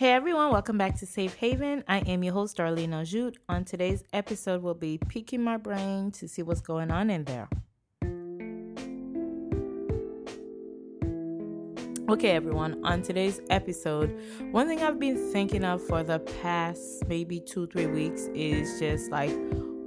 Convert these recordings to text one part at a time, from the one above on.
Hey everyone, welcome back to Safe Haven. I am your host, Darlene Ajout. On today's episode, we'll be peeking my brain to see what's going on in there. Okay, everyone, on today's episode, one thing I've been thinking of for the past maybe two, three weeks is just like,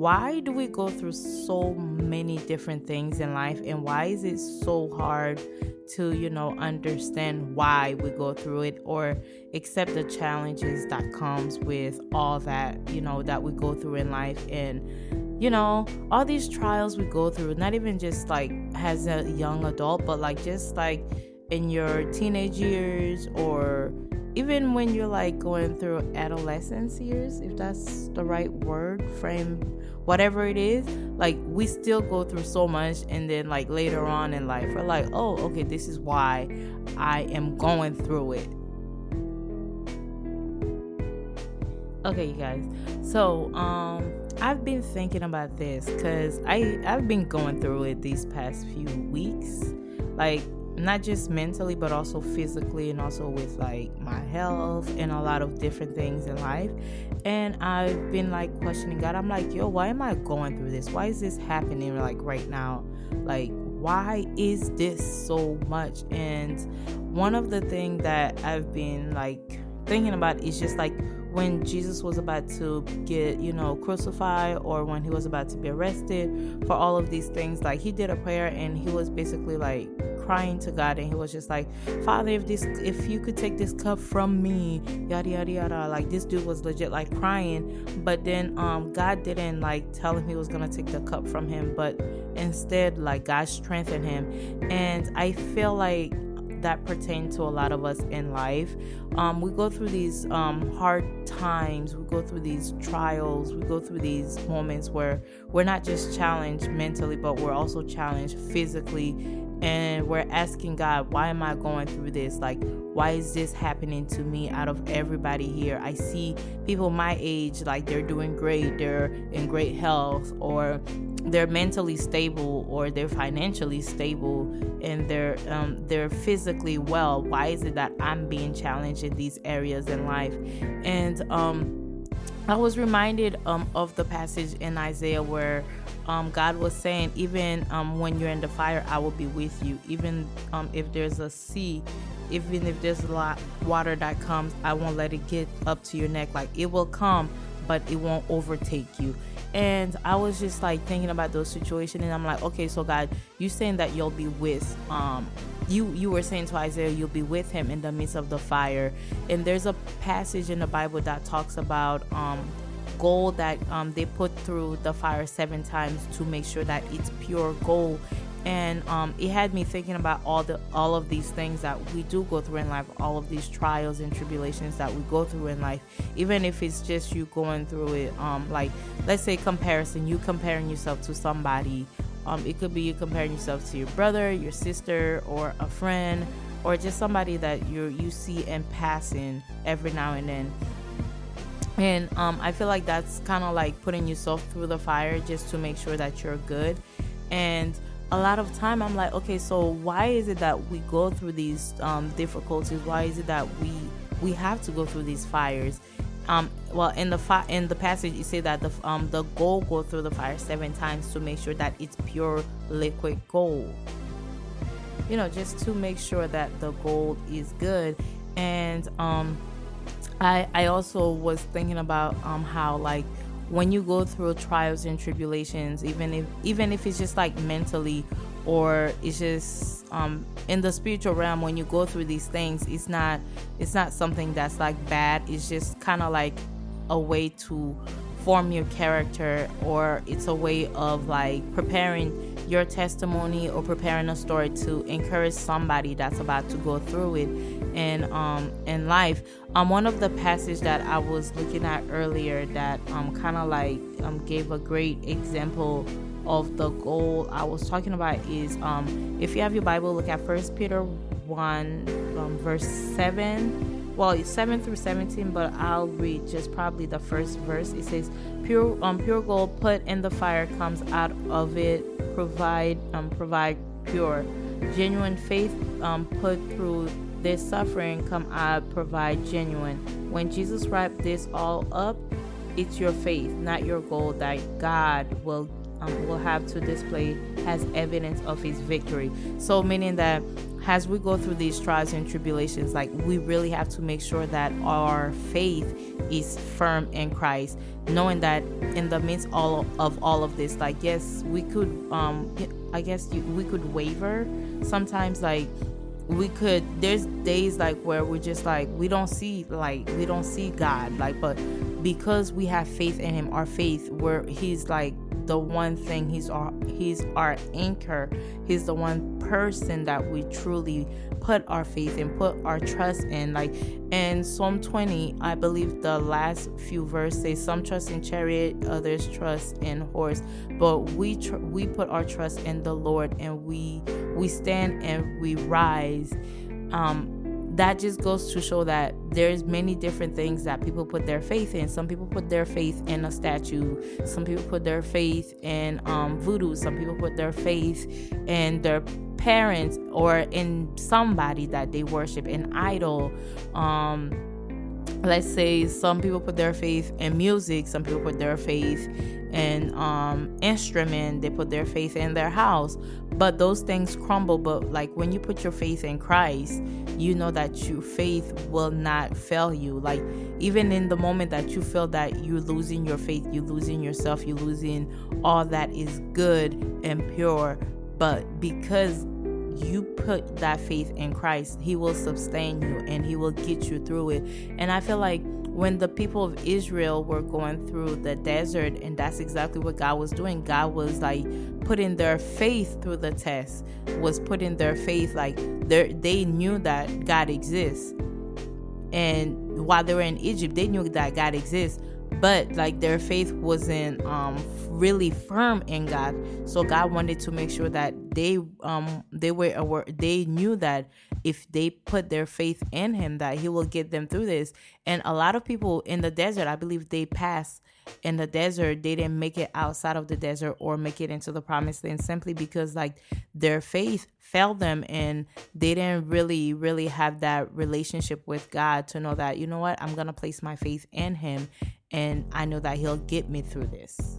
why do we go through so many different things in life and why is it so hard to you know understand why we go through it or accept the challenges that comes with all that you know that we go through in life? And you know all these trials we go through not even just like as a young adult but like just like in your teenage years or even when you're like going through adolescence years if that's the right word frame whatever it is like we still go through so much and then like later on in life we're like oh okay this is why i am going through it. Okay you guys. So um i've been thinking about this because i i've been going through it these past few weeks. Like not just mentally but also physically and also with like my health and a lot of different things in life. And i've been like questioning god. I'm like yo why am i going through this? Why is this happening like right now? Like why is this so much? And one of the things that i've been like thinking about is just like when Jesus was about to get, you know, crucified or when he was about to be arrested for all of these things, like he did a prayer and he was basically like crying to God and he was just like, Father, if this if you could take this cup from me, yada yada yada. Like this dude was legit like crying. But then um God didn't like tell him he was gonna take the cup from him, but instead like God strengthened him. And I feel like that pertain to a lot of us in life. Um, we go through these um, hard times, we go through these trials, we go through these moments where we're not just challenged mentally, but we're also challenged physically and we're asking God, why am I going through this? Like, why is this happening to me out of everybody here? I see people my age, like, they're doing great, they're in great health, or they're mentally stable, or they're financially stable, and they're um, they're physically well. Why is it that I'm being challenged in these areas in life? And um, I was reminded um, of the passage in Isaiah where um, God was saying, even um, when you're in the fire, I will be with you. Even um, if there's a sea, even if there's a lot water that comes, I won't let it get up to your neck. Like it will come, but it won't overtake you. And I was just like thinking about those situations, and I'm like, okay, so God, you saying that you'll be with um you you were saying to Isaiah you'll be with him in the midst of the fire. And there's a passage in the Bible that talks about um gold that um, they put through the fire seven times to make sure that it's pure gold and um, it had me thinking about all the all of these things that we do go through in life all of these trials and tribulations that we go through in life. Even if it's just you going through it um, like let's say comparison you comparing yourself to somebody. Um, it could be you comparing yourself to your brother your sister or a friend or just somebody that you you see in passing every now and then. And um, i feel like that's kind of like putting yourself through the fire just to make sure that you're good. And a lot of time i'm like okay so why is it that we go through these um, difficulties? Why is it that we we have to go through these fires? Um, well in the fi- in the passage you say that the um the gold go through the fire seven times to make sure that it's pure liquid gold. You know just to make sure that the gold is good. And um I I also was thinking about um how like when you go through trials and tribulations, even if even if it's just like mentally or it's just um in the spiritual realm when you go through these things, it's not it's not something that's like bad. It's just kind of like a way to form your character or it's a way of like preparing your testimony or preparing a story to encourage somebody that's about to go through it in um in life. Um one of the passages that i was looking at earlier that um kind of like um gave a great example of the goal i was talking about is um if you have your bible look at first peter 1 um, verse 7 well it's 7 through 17 but i'll read just probably the first verse it says pure um pure gold put in the fire comes out of it provide um provide pure genuine faith um put through this suffering come out provide genuine. When Jesus wrapped this all up, it's your faith, not your gold that God will um, will have to display as evidence of His victory. So, meaning that as we go through these trials and tribulations, like we really have to make sure that our faith is firm in Christ, knowing that in the midst all of all of this, like yes, we could, um, I guess we could waver sometimes, like we could there's days like where we're just like we don't see like we don't see god like but because we have faith in him our faith where he's like the one thing he's our he's our anchor. He's the one person that we truly put our faith and put our trust in. Like in psalm 20 i believe the last few verses say some trust in chariot others trust in horse. But we tr- we put our trust in the lord and we we stand and we rise um that just goes to show that there's many different things that people put their faith in. Some people put their faith in a statue. Some people put their faith in um, voodoo. Some people put their faith in their parents or in somebody that they worship, an idol. Um, let's say some people put their faith in music. Some people put their faith in um, instrument. They put their faith in their house but those things crumble but like when you put your faith in christ you know that your faith will not fail you like even in the moment that you feel that you're losing your faith you're losing yourself you're losing all that is good and pure but because you put that faith in Christ, He will sustain you and He will get you through it. And I feel like when the people of Israel were going through the desert, and that's exactly what God was doing. God was like putting their faith through the test, was putting their faith like they knew that God exists. And while they were in Egypt, they knew that God exists, but like their faith wasn't um really firm in God. So God wanted to make sure that they um they were aware they knew that if they put their faith in him that he will get them through this. And a lot of people in the desert, I believe they passed in the desert, they didn't make it outside of the desert or make it into the promised land simply because like their faith failed them and they didn't really really have that relationship with God to know that you know what, I'm to place my faith in him and I know that he'll get me through this.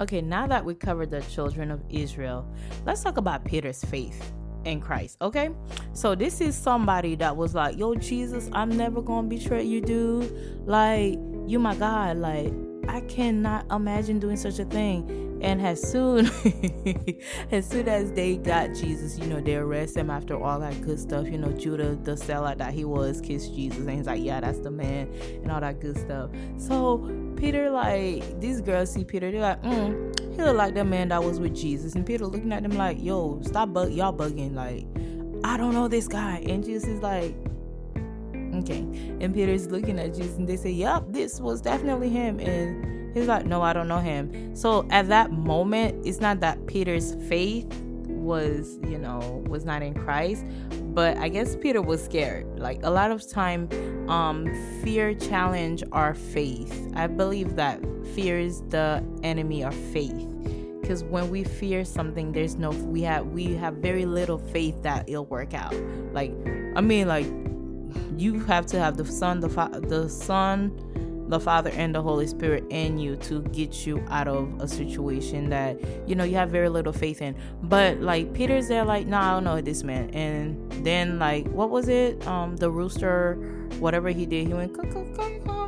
Okay, now that we covered the children of Israel, let's talk about Peter's faith in Christ. Okay, so this is somebody that was like, Yo, Jesus, I'm never gonna betray you, dude. Like, you my God. Like, I cannot imagine doing such a thing. And as soon as soon as they got Jesus, you know, they arrest him after all that good stuff. You know, Judah, the seller that he was, kissed Jesus, and he's like, Yeah, that's the man, and all that good stuff. So Peter, like, these girls see Peter, they're like, mm, he look like the man that was with Jesus. And Peter looking at them like, Yo, stop bug y'all bugging, like, I don't know this guy. And Jesus is like, Okay. And Peter's looking at Jesus and they say, Yep, this was definitely him. And He's like, No, I don't know him. So at that moment, it's not that Peter's faith was, you know, was not in Christ, but I guess Peter was scared. Like a lot of time, um, fear challenge our faith. I believe that fear is the enemy of faith because when we fear something there's no we have we have very little faith that it'll work out like i mean like you have to have the son the fa- the son the Father and the Holy Spirit in you to get you out of a situation that you know you have very little faith in. But like Peter's there, like, no, nah, I don't know this man. And then like, what was it? Um, the rooster, whatever he did, he went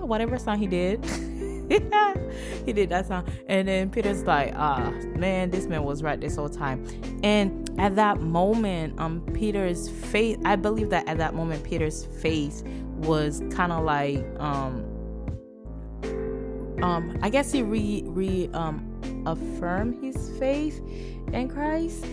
whatever song he did. he did that song. And then Peter's like, ah, man, this man was right this whole time. And at that moment, um, Peter's faith, I believe that at that moment, Peter's faith was kind of like, um, um i guess he re re um affirm his faith in christ.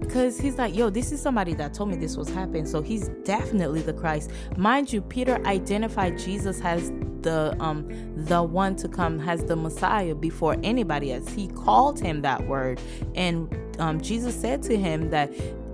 Because he's like yo this is somebody that told me this was happening. So he's definitely the christ. Mind you peter identified jesus as the um the one to come has the messiah before anybody else. He called him that word. And um jesus said to him that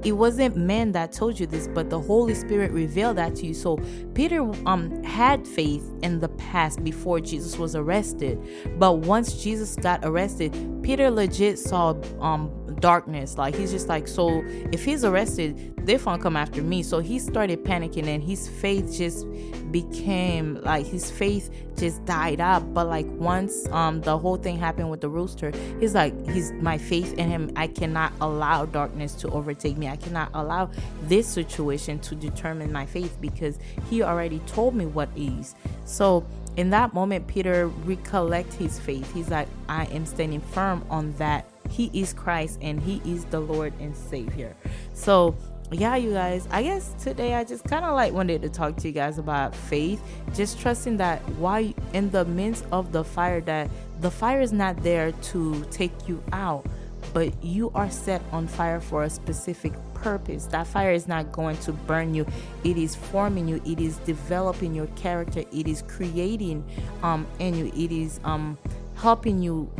it wasn't man that told you this, but the Holy Spirit revealed that to you. So Peter um had faith in the past before Jesus was arrested, but once Jesus got arrested, Peter legit saw um darkness. Like he's just like, so if he's arrested, they're gonna come after me. So he started panicking and his faith just became like his faith just died up. But like once um the whole thing happened with the rooster, he's like, he's my faith in him. I cannot allow darkness to overtake me. I cannot allow this situation to determine my faith because he already told me what is. So in that moment, Peter recollect his faith. He's like, I am standing firm on that. He is Christ and he is the Lord and Savior. So yeah, you guys, I guess today I just kind of like wanted to talk to you guys about faith, just trusting that why in the midst of the fire that the fire is not there to take you out, but you are set on fire for a specific purpose. That fire is not going to burn you. It is forming you. It is developing your character. It is creating um in you. It is um helping you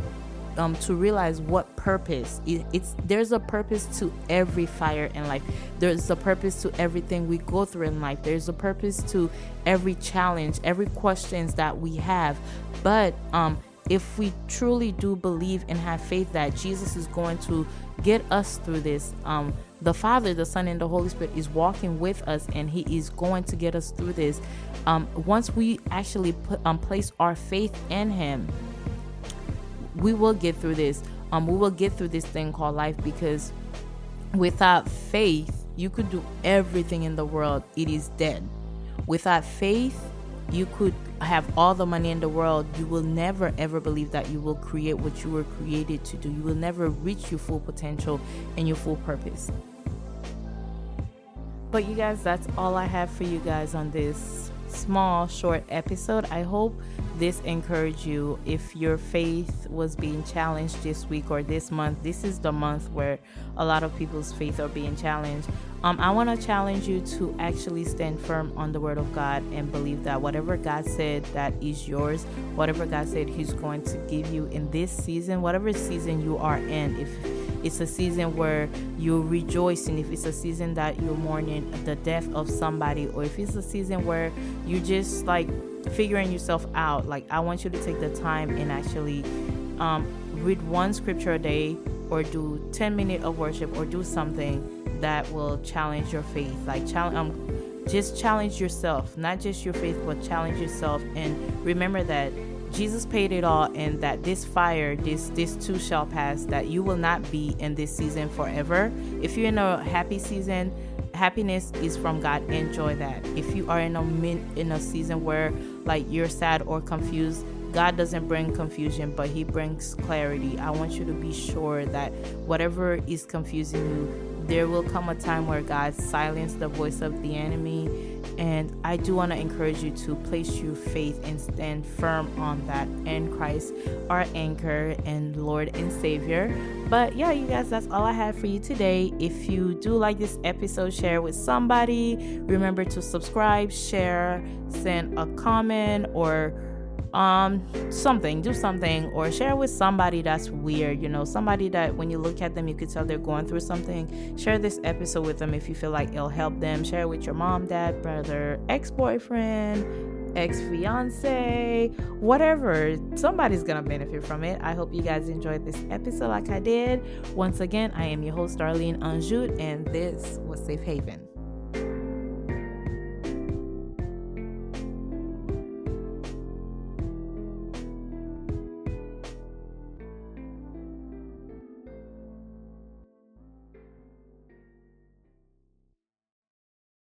um, to realize what purpose it, it's there's a purpose to every fire in life. There's a purpose to everything we go through in life. There's a purpose to every challenge every questions that we have. But um if we truly do believe and have faith that jesus is going to get us through this um the father the son and the holy spirit is walking with us and he is going to get us through this um once we actually put um place our faith in him we will get through this. Um, we will get through this thing called life because without faith, you could do everything in the world. It is dead. Without faith, you could have all the money in the world. You will never ever believe that you will create what you were created to do. You will never reach your full potential and your full purpose. But you guys, that's all I have for you guys on this small, short episode. I hope this encouraged you. If your faith was being challenged this week or this month, this is the month where a lot of people's faith are being challenged. Um, I want to challenge you to actually stand firm on the word of God and believe that whatever God said that is yours, whatever God said He's going to give you in this season, whatever season you are in, if it's a season where you're rejoicing, if it's a season that you're mourning the death of somebody, or if it's a season where you're just like figuring yourself out, like I want you to take the time and actually um, read one scripture a day or do 10 minutes of worship or do something that will challenge your faith. Like challenge um, just challenge yourself. Not just your faith but challenge yourself and remember that Jesus paid it all and that this fire, this this too shall pass, that you will not be in this season forever. If you're in a happy season, happiness is from God. Enjoy that. If you are in a min, in a season where like you're sad or confused, God doesn't bring confusion, but He brings clarity. I want you to be sure that whatever is confusing you, there will come a time where God silenced the voice of the enemy. And I do want to encourage you to place your faith and stand firm on that in Christ, our anchor and Lord and Savior. But yeah, you guys, that's all I have for you today. If you do like this episode, share with somebody. Remember to subscribe, share, send a comment, or um something do something or share with somebody that's weird you know somebody that when you look at them you could tell they're going through something. Share this episode with them if you feel like it'll help them. Share it with your mom dad brother ex-boyfriend ex-fiance whatever. Somebody's gonna benefit from it. I hope you guys enjoyed this episode like i did. Once again i am your host darlene anjou and this was safe haven